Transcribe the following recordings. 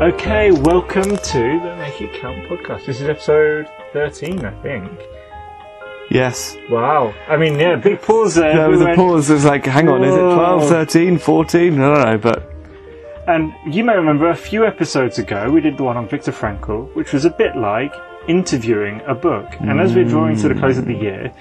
Okay, welcome to the Make It Count podcast. This is episode 13, I think. Yes. Wow. I mean, yeah, big pause there. There was a pause. It was like, hang on, is it 12, 13, 14? I don't know, but And you may remember a few episodes ago, we did the one on Viktor Frankl, which was a bit like interviewing a book. And as we're drawing to the close of the mm. year,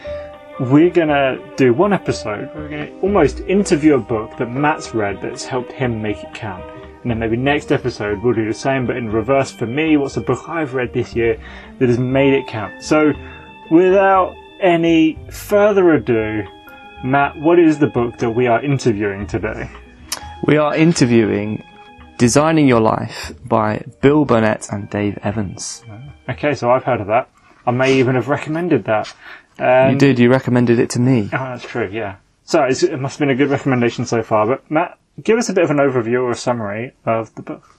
we're gonna do one episode. where We're gonna almost interview a book that Matt's read that's helped him make it count. And then maybe next episode we'll do the same, but in reverse for me. What's a book I've read this year that has made it count? So, without any further ado, Matt, what is the book that we are interviewing today? we are interviewing Designing Your Life by Bill Burnett and Dave Evans. Okay, so I've heard of that. I may even have recommended that. Um, you did, you recommended it to me. Oh, that's true, yeah. So it must have been a good recommendation so far. But Matt, give us a bit of an overview or a summary of the book.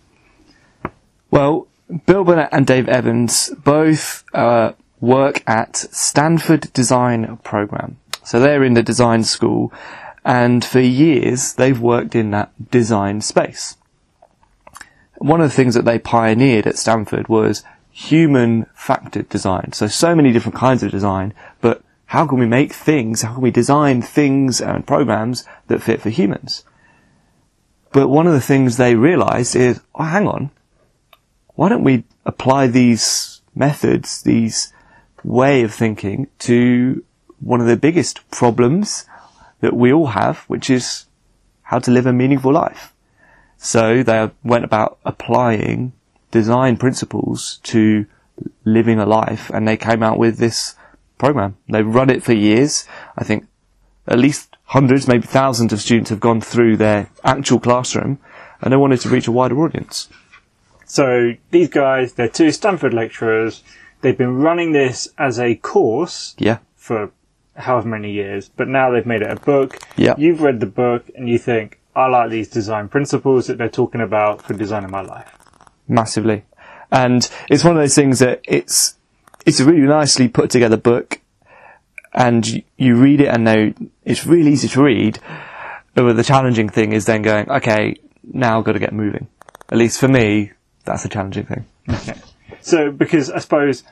Well, Bill Burnett and Dave Evans both uh, work at Stanford Design Program. So they're in the design school, and for years they've worked in that design space. One of the things that they pioneered at Stanford was human factored design. So, so many different kinds of design, but how can we make things, how can we design things and programs that fit for humans? But one of the things they realized is, oh, hang on, why don't we apply these methods, these way of thinking to one of the biggest problems that we all have, which is how to live a meaningful life. So they went about applying design principles to living a life and they came out with this program. They've run it for years. I think at least hundreds, maybe thousands of students have gone through their actual classroom and they wanted to reach a wider audience. So these guys, they're two Stanford lecturers. They've been running this as a course Yeah. for however many years, but now they've made it a book. Yeah. You've read the book and you think, I like these design principles that they're talking about for designing my life. massively. And it's one of those things that it's it's a really nicely put together book, and you, read it and know it's really easy to read. But the challenging thing is then going, okay, now I've got to get moving. At least for me, that's a challenging thing. Okay. So, because I suppose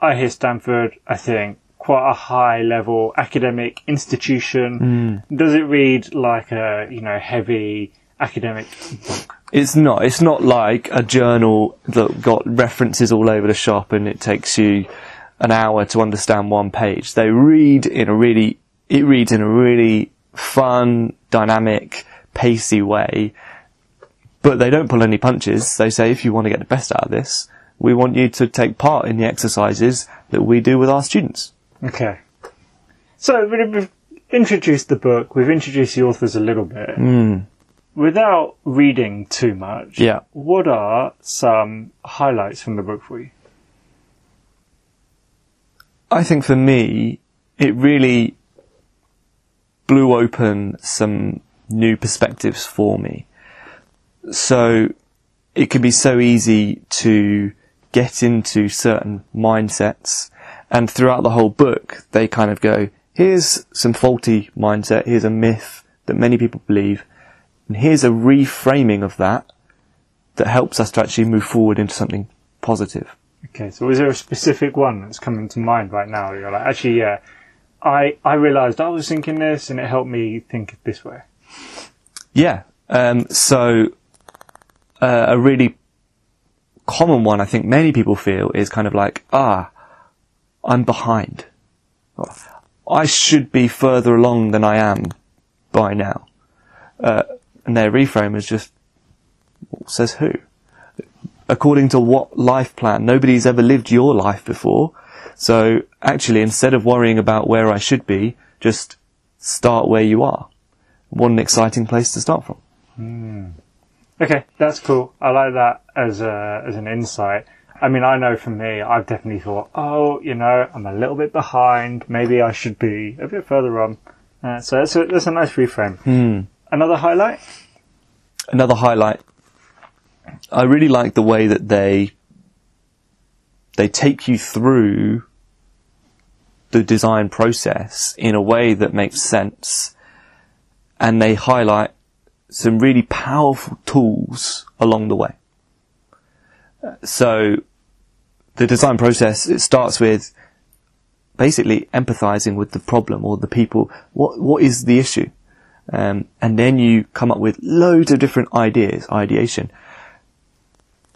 I hear Stanford, I think quite a high level academic institution. Hmm. Does it read like a, you know, heavy academic book? It's not. It's not like a journal that got references all over the shop and it takes you an hour to understand one page. They read in a really, it reads in a really fun, dynamic, pacey way. But they don't pull any punches. They say, if you want to get the best out of this, we want you to take part in the exercises that we do with our students. Okay. So, we- we've introduced the book, we've introduced the authors a little bit. Hmm. Without reading too much, Yeah. what are some highlights from the book for you? I think for me, it really blew open some new perspectives for me. So it can be so easy to get into certain mindsets and throughout the whole book, they kind of go, here's some faulty mindset, here's a myth that many people believe, and here's a reframing of that that helps us to actually move forward into something positive. Okay, so is there a specific one that's coming to mind right now? You're like, actually, yeah, I I realised I was thinking this, and it helped me think this way. Yeah. Um, so uh, a really common one I think many people feel is kind of like, ah, I'm behind. I should be further along than I am by now. Uh, and their reframe is just, says who? According to what life plan? Nobody's ever lived your life before. So actually, instead of worrying about where I should be, just start where you are. What an exciting place to start from. Okay, that's cool. I like that as a as an insight. I mean, I know for me, I've definitely thought, oh, you know, I'm a little bit behind. Maybe I should be a bit further on. Uh, so that's a, that's a nice reframe. Another highlight. another highlight. I really like the way that they they take you through the design process in a way that makes sense, and they highlight some really powerful tools along the way. So the design process it starts with basically empathizing with the problem or the people. What what is the issue? Um, and then you come up with loads of different ideas, ideation.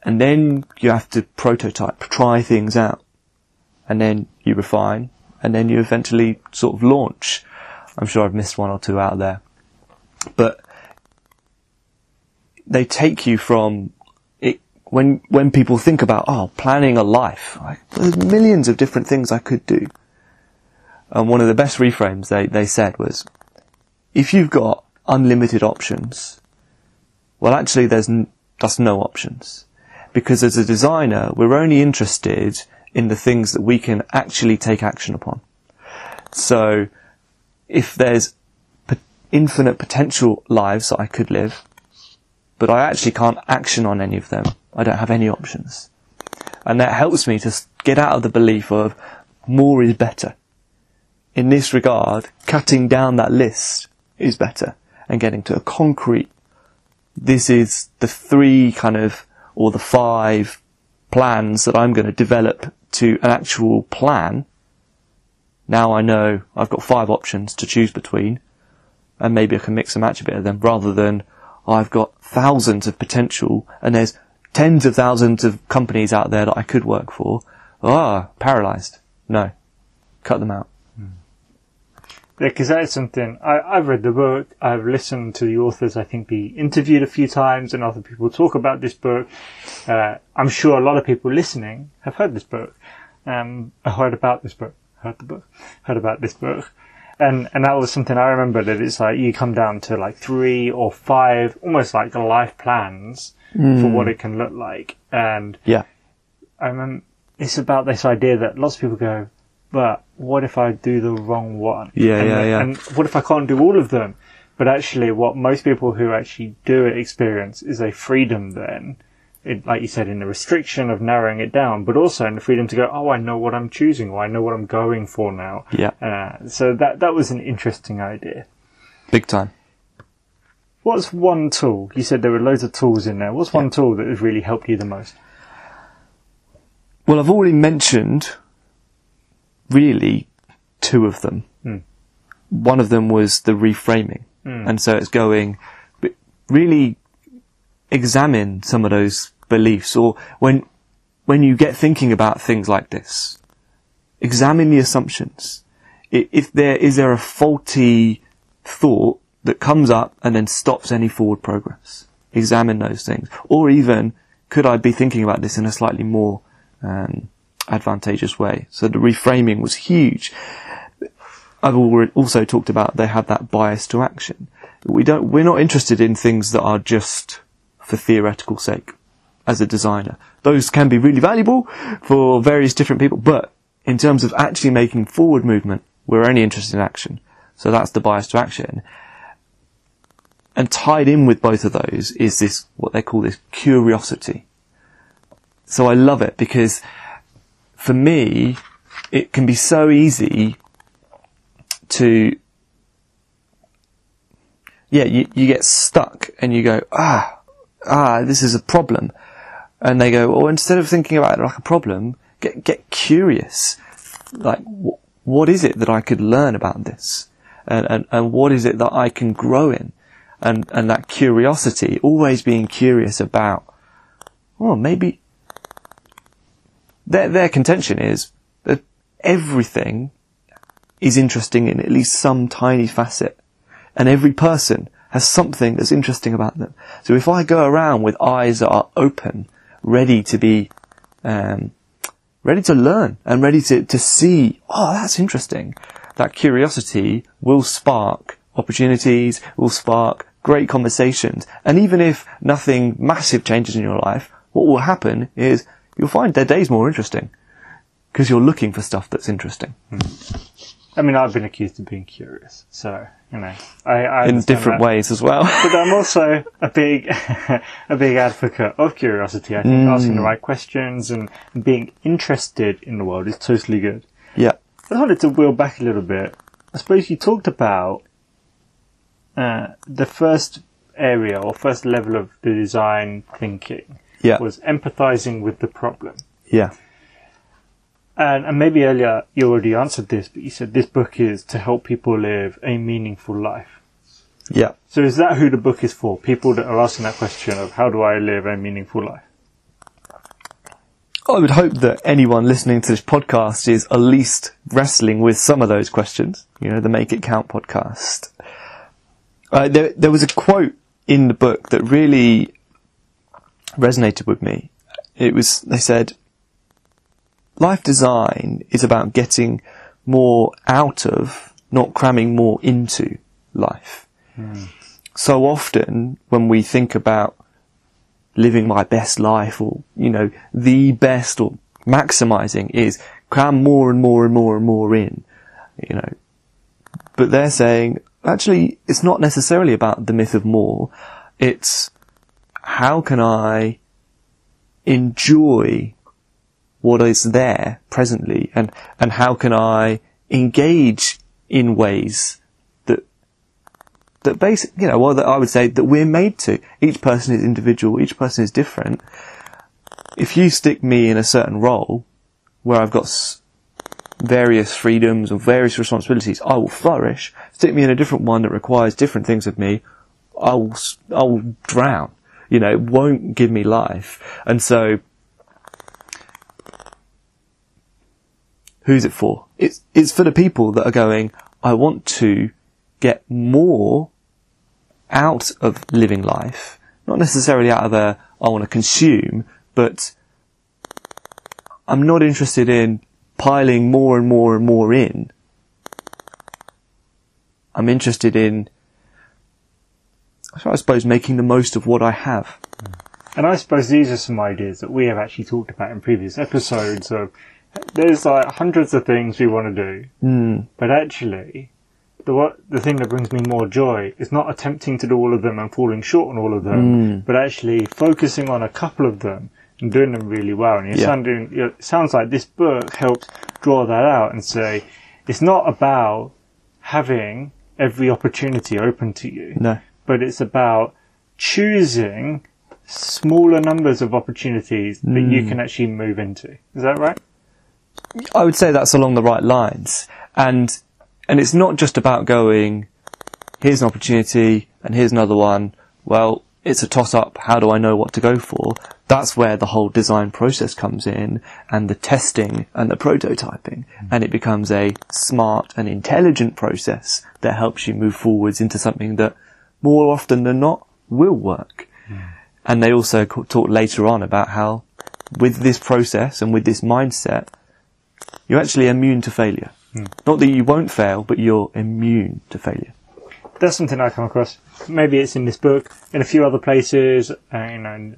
And then you have to prototype, try things out. And then you refine, and then you eventually sort of launch. I'm sure I've missed one or two out there. But they take you from it when when people think about oh planning a life like, there's millions of different things I could do and one of the best reframes they, they said was if you've got unlimited options well actually there's n- just no options because as a designer we're only interested in the things that we can actually take action upon so if there's infinite potential lives that I could live but I actually can't action on any of them. I don't have any options. And that helps me to get out of the belief of more is better. In this regard, cutting down that list is better and getting to a concrete, this is the three kind of, or the five plans that I'm going to develop to an actual plan. Now I know I've got five options to choose between and maybe I can mix and match a bit of them rather than I've got thousands of potential and there's tens of thousands of companies out there that I could work for. Ah, paralyzed. No. Cut them out. Because that is something I, I've read the book. I've listened to the authors. I think be interviewed a few times, and other people talk about this book. Uh, I'm sure a lot of people listening have heard this book, um, heard about this book, heard the book, heard about this book, and and that was something I remember that it's like you come down to like three or five, almost like life plans for what it can look like, and Yeah. I remember it's about this idea that lots of people go, but what if I do the wrong one? Yeah, and, yeah, yeah. And what if I can't do all of them? But actually, what most people who actually do it experience is a freedom then, it, like you said, in the restriction of narrowing it down, but also in the freedom to go, oh, I know what I'm choosing, or I know what I'm going for now. Yeah. Uh, so that that was an interesting idea. Big time. What's one tool? You said there were loads of tools in there. What's one tool that has really helped you the most? Well, I've already mentioned really two of them. Hmm. One of them was the reframing. And so it's going, really examine some of those beliefs or when, when you get thinking about things like this, examine the assumptions. If there, is there a faulty thought that comes up and then stops any forward progress? Examine those things. Or even, could I be thinking about this in a slightly more, um, advantageous way? So the reframing was huge. I've also talked about they have that bias to action. We don't, we're not interested in things that are just for theoretical sake as a designer. Those can be really valuable for various different people, but in terms of actually making forward movement, we're only interested in action. So that's the bias to action. And tied in with both of those is this, what they call this curiosity. So I love it because for me, it can be so easy to, yeah, you, you get stuck and you go, ah, ah, this is a problem. And they go, well, instead of thinking about it like a problem, get, get curious. Like, wh- what is it that I could learn about this? And, and, and what is it that I can grow in? And, and that curiosity, always being curious about, well, maybe their, their contention is that everything is interesting in at least some tiny facet. And every person has something that's interesting about them. So if I go around with eyes that are open, ready to be, um, ready to learn and ready to, to see, oh, that's interesting. That curiosity will spark opportunities, will spark great conversations. And even if nothing massive changes in your life, what will happen is you'll find their days more interesting because you're looking for stuff that's interesting I mean, I've been accused of being curious, so you know, I, I in different that. ways as well. But I'm also a big, a big advocate of curiosity. I think asking the right questions and being interested in the world is totally good. yeah. I wanted to wheel back a little bit. I suppose you talked about uh, the first area or first level of the design thinking Yeah. was empathizing with the problem. Yeah. And, and maybe earlier you already answered this, but you said this book is to help people live a meaningful life. Yeah. So is that who the book is for? People that are asking that question of how do I live a meaningful life? I would hope that anyone listening to this podcast is at least wrestling with some of those questions. You know, the Make It Count podcast. Uh, there, there was a quote in the book that really resonated with me. It was, they said, life design is about getting more out of, not cramming more into life. Hmm. So often when we think about living my best life or, you know, the best or maximizing is cram more and more and more and more in, you know. But they're saying, actually, it's not necessarily about the myth of more. It's how can I enjoy what is there presently and, and how can I engage in ways that that basic, you know, well, that I would say that we're made to. Each person is individual. Each person is different. If you stick me in a certain role where I've got various freedoms or various responsibilities, I will flourish. Stick me in a different one that requires different things of me, I will, s- I will drown. You know, it won't give me life. And so, who's it for? It's, it's for the people that are going, I want to get more out of living life, not necessarily out of a, I want to consume, but I'm not interested in piling more and more and more in. I'm interested in, I suppose, making the most of what I have. And I suppose these are some ideas that we have actually talked about in previous episodes of there's like hundreds of things we want to do, hmm. but actually, the what the thing that brings me more joy is not attempting to do all of them and falling short on all of them, hmm. but actually focusing on a couple of them and doing them really well. And you're Yeah. sounding, you it sounds like this book helps draw that out and say it's not about having every opportunity open to you No. But it's about choosing smaller numbers of opportunities that you Hmm. can actually move into. Is that right? I would say that's along the right lines. And, and it's not just about going, here's an opportunity and here's another one. Well, it's a toss up. How do I know what to go for? That's where the whole design process comes in and the testing and the prototyping. And it becomes a smart and intelligent process that helps you move forwards into something that more often than not will work. Hmm. And they also talk later on about how with this process and with this mindset, you're actually immune to failure. Hmm. Not that you won't fail, but you're immune to failure. That's something I come across. Maybe it's in this book, in a few other places, uh, and, and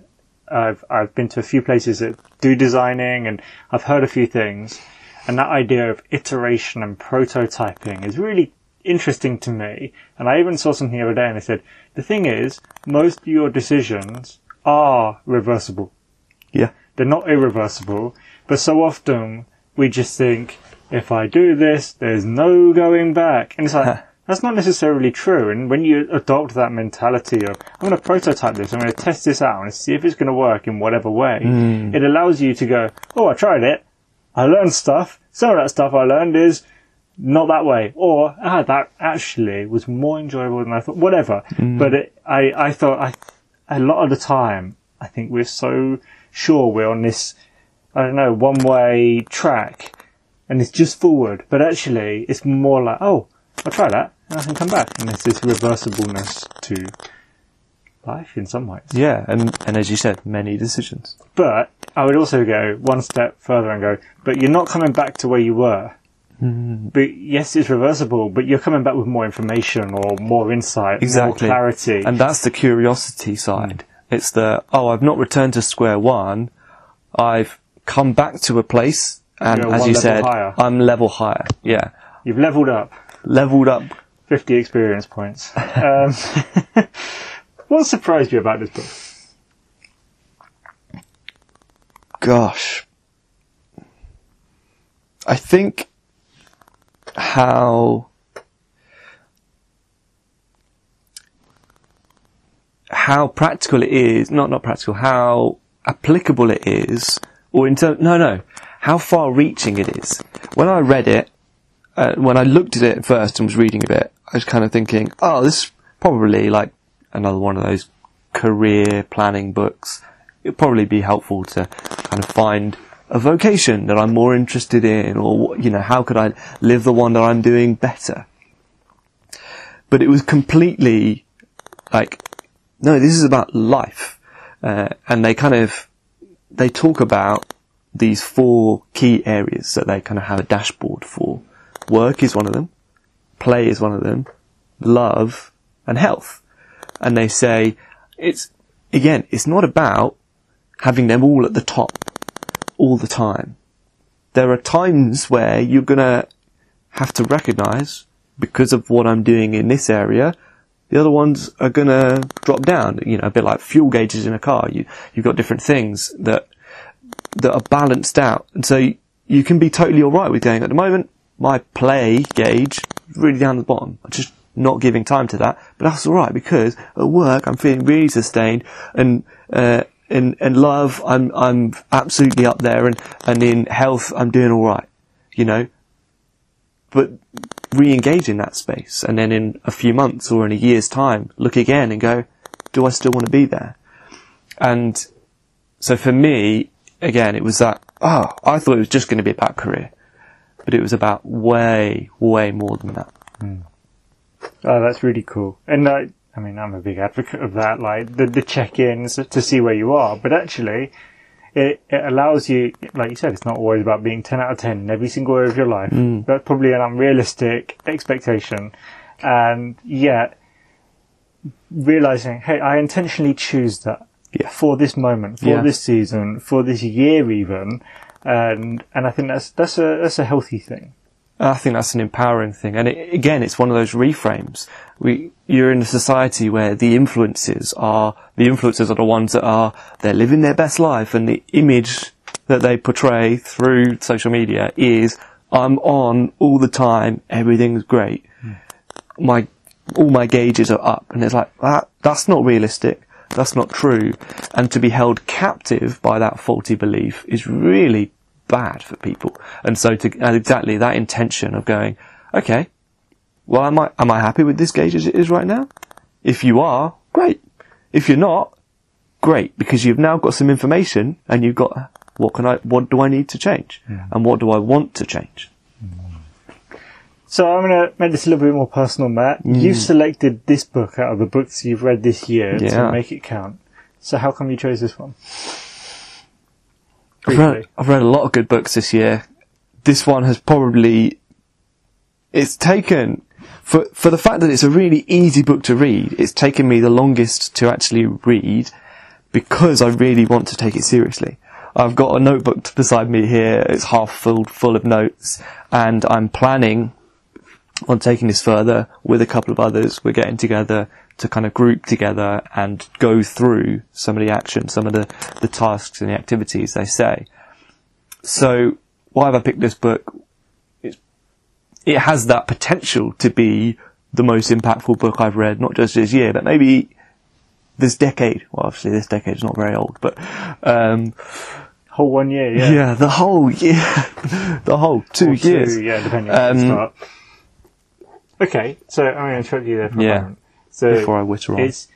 I've I've been to a few places that do designing, and I've heard a few things. And that idea of iteration and prototyping is really interesting to me. And I even saw something the other day, and they said the thing is, most of your decisions are reversible. Yeah. they're not irreversible, but so often we just think, if I do this, there's no going back. And it's like, that's not necessarily true. And when you adopt that mentality of, I'm going to prototype this, I'm going to test this out and see if it's going to work in whatever way, hmm. it allows you to go, oh, I tried it. I learned stuff. Some of that stuff I learned is not that way. Or, ah, that actually was more enjoyable than I thought. Whatever. But it, I, I thought, I, a lot of the time, I think we're so sure we're on this, I don't know, one way track and it's just forward. But actually, it's more like, oh, I'll try that and I can come back. And there's this reversibleness to life in some ways. Yeah, and, and as you said, many decisions. But I would also go one step further and go, but you're not coming back to where you were. But yes, it's reversible, but you're coming back with more information or more insight, Exactly. more clarity. And that's the curiosity side. It's the, oh, I've not returned to square one. I've come back to a place and You're as you said, higher. I'm level higher. Yeah. You've leveled up. Leveled up. 50 experience points. Um, what surprised you about this book? Gosh. I think how how practical it is, not not practical, how applicable it is, or in terms, no, no, how far reaching it is. When I read it, uh, when I looked at it first and was reading a bit, I was kind of thinking, oh, this is probably like another one of those career planning books. It'd probably be helpful to kind of find a vocation that I'm more interested in, or you know, how could I live the one that I'm doing better? But it was completely like, no, this is about life, uh, and they kind of they talk about these four key areas that they kind of have a dashboard for. Work is one of them, play is one of them, love and health, and they say it's again, it's not about having them all at the top all the time. There are times where you're gonna have to recognize, because of what I'm doing in this area, the other ones are gonna drop down. You know, a bit like fuel gauges in a car. You, you've got different things that, that are balanced out. And so you, can be totally alright with going, at the moment, my play gauge really down the bottom. I'm just not giving time to that. But that's alright because at work I'm feeling really sustained and, uh, in, in love, I'm, I'm absolutely up there and, and in health, I'm doing alright, you know? But re-engage in that space and then in a few months or in a year's time, look again and go, do I still want to be there? And so for me, again, it was that, oh, I thought it was just going to be about career, but it was about way, way more than that. Oh, that's really cool. And uh, I mean, I'm a big advocate of that, like the, the check-ins to see where you are. But actually, it, it allows you, like you said, it's not always about being 10 out of 10 in every single area of your life. Mm. That's probably an unrealistic expectation. And yet, realizing, hey, I intentionally choose that Yeah. for this moment, for Yeah. this season, for this year even. And, and I think that's, that's a, that's a healthy thing. I think that's an empowering thing. And it, again, it's one of those reframes. We, you're in a society where the influences are, the influences are the ones that are, they're living their best life and the image that they portray through social media is, I'm on all the time, everything's great. Hmm. My, all my gauges are up. And it's like, that, that's not realistic. That's not true. And to be held captive by that faulty belief is really bad for people. And so to, exactly that intention of going, okay, well, am I, am I happy with this gauge as it is right now? If you are, great. If you're not, great, because you've now got some information and you've got, what can I, what do I need to change? And what do I want to change? Mm. So I'm going to make this a little bit more personal, Matt. Mm. You've selected this book out of the books you've read this year Yeah. to make it count. So how come you chose this one? I've read, I've read a lot of good books this year. This one has probably, it's taken, for, for the fact that it's a really easy book to read, it's taken me the longest to actually read because I really want to take it seriously. I've got a notebook beside me here, it's half filled full of notes, and I'm planning on taking this further with a couple of others. We're getting together to kind of group together and go through some of the action, some of the, the tasks and the activities they say. So why have I picked this book? It's, it has that potential to be the most impactful book I've read, not just this year, but maybe this decade. Well, obviously this decade is not very old, but, um, Whole one year, yeah. yeah, the whole year, the whole two two, years. yeah, depending on Um, the start. Okay, so I'm going to interrupt you there for Yeah, a moment. So before I witter on. It's,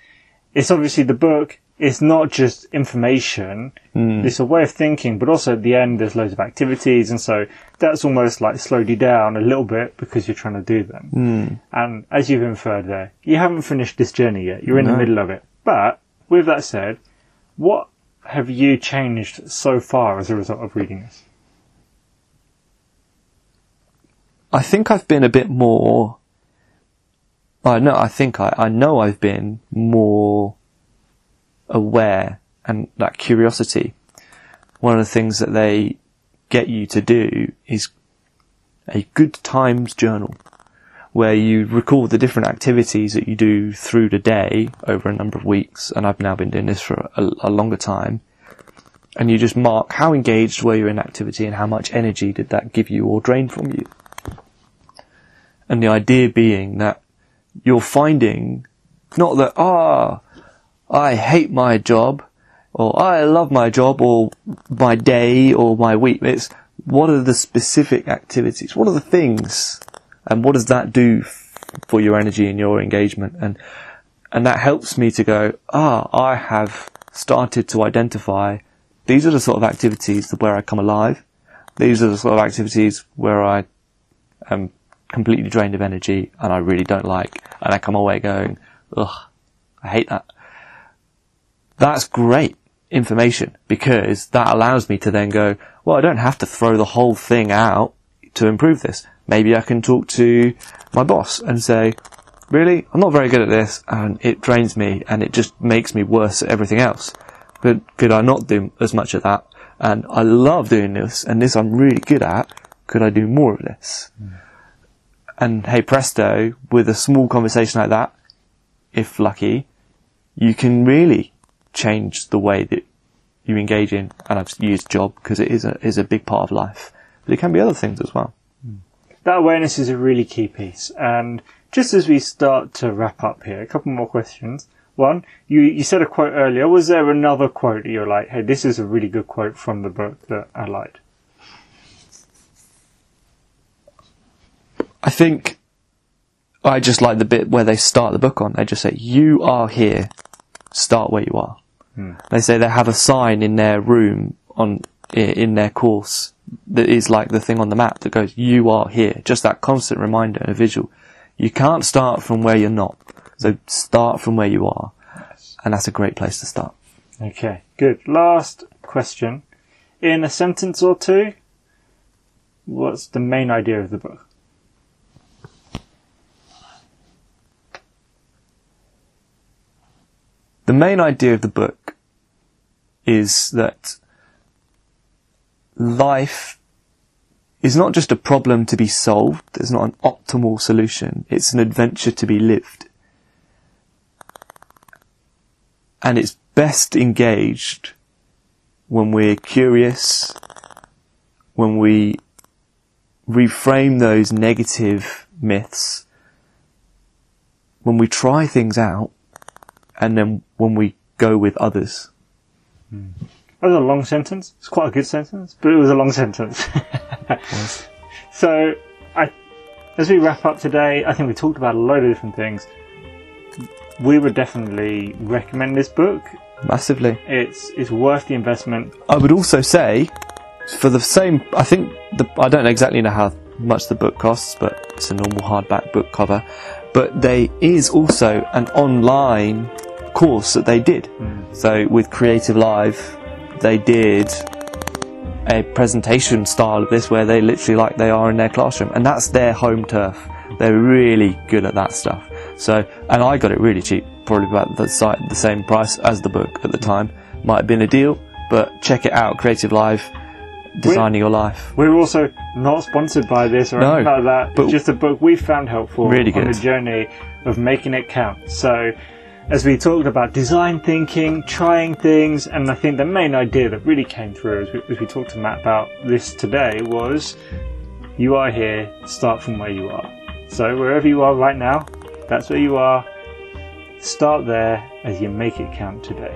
it's obviously the book, it's not just information, Hmm. it's a way of thinking, but also at the end there's loads of activities, and so that's almost like slowed you down a little bit because you're trying to do them. Hmm. And as you've inferred there, you haven't finished this journey yet, you're in the middle of it. But, with that said, what have you changed so far as a result of reading this? I think I've been a bit more. I know. I think I. I know I've been more aware and that curiosity. One of the things that they get you to do is a good times journal, where you record the different activities that you do through the day over a number of weeks. And I've now been doing this for a, a longer time. And you just mark how engaged were you in activity and how much energy did that give you or drain from you. And the idea being that you're finding not that, ah, I hate my job. or I love my job or my day or my week. It's what are the specific activities? What are the things? And what does that do for your energy and your engagement? And, and that helps me to go, ah, I have started to identify these are the sort of activities where I come alive. These are the sort of activities where I am completely drained of energy and I really don't like. And I come away going, ugh, I hate that. That's great information because that allows me to then go, well, I don't have to throw the whole thing out to improve this. Maybe I can talk to my boss and say, really, I'm not very good at this and it drains me and it just makes me worse at everything else. But could I not do as much of that? And I love doing this and this I'm really good at. Could I do more of this? Mm. And hey presto, with a small conversation like that, if lucky, you can really change the way that you engage in, and I've used job because it is a, is a big part of life, but it can be other things as well. Hmm. That awareness is a really key piece. And just as we start to wrap up here, a couple more questions. One, you, you said a quote earlier. Was there another quote that you're like, hey, this is a really good quote from the book that I liked? I think I just like the bit where they start the book on. They just say, you are here. Start where you are. Hmm. They say they have a sign in their room on in their course that is like the thing on the map that goes, "You are here." Just that constant reminder and a visual. You can't start from where you're not, so start from where you are, and that's a great place to start. Okay, good. Last question. In a sentence or two, what's the main idea of the book? The main idea of the book is that life is not just a problem to be solved. There's not an optimal solution. It's an adventure to be lived. And it's best engaged when we're curious, when we reframe those negative myths, when we try things out, and then when we go with others. Mm. That was a long sentence. It's quite a good sentence, but it was a long sentence. so, I, as we wrap up today, I think we talked about a load of different things. We would definitely recommend this book. Massively. It's it's worth the investment. I would also say, for the same, I think the, I don't exactly know how much the book costs, but it's a normal hardback book cover. But there is also an online course that they did. Mm. So with Creative Live, they did a presentation style of this where they literally like they are in their classroom and that's their home turf. They're really good at that stuff. So, and I got it really cheap, probably about the site, the same price as the book at the time. Might have been a deal, but check it out, Creative Live, Designing we're, Your Life. We're also not sponsored by this or no, anything like that. But just a book we found helpful really on the journey of making it count. So, as we talked about design thinking, trying things, and I think the main idea that really came through as we, as we talked to Matt about this today was you are here, start from where you are. So wherever you are right now, that's where you are. Start there as you make it count today.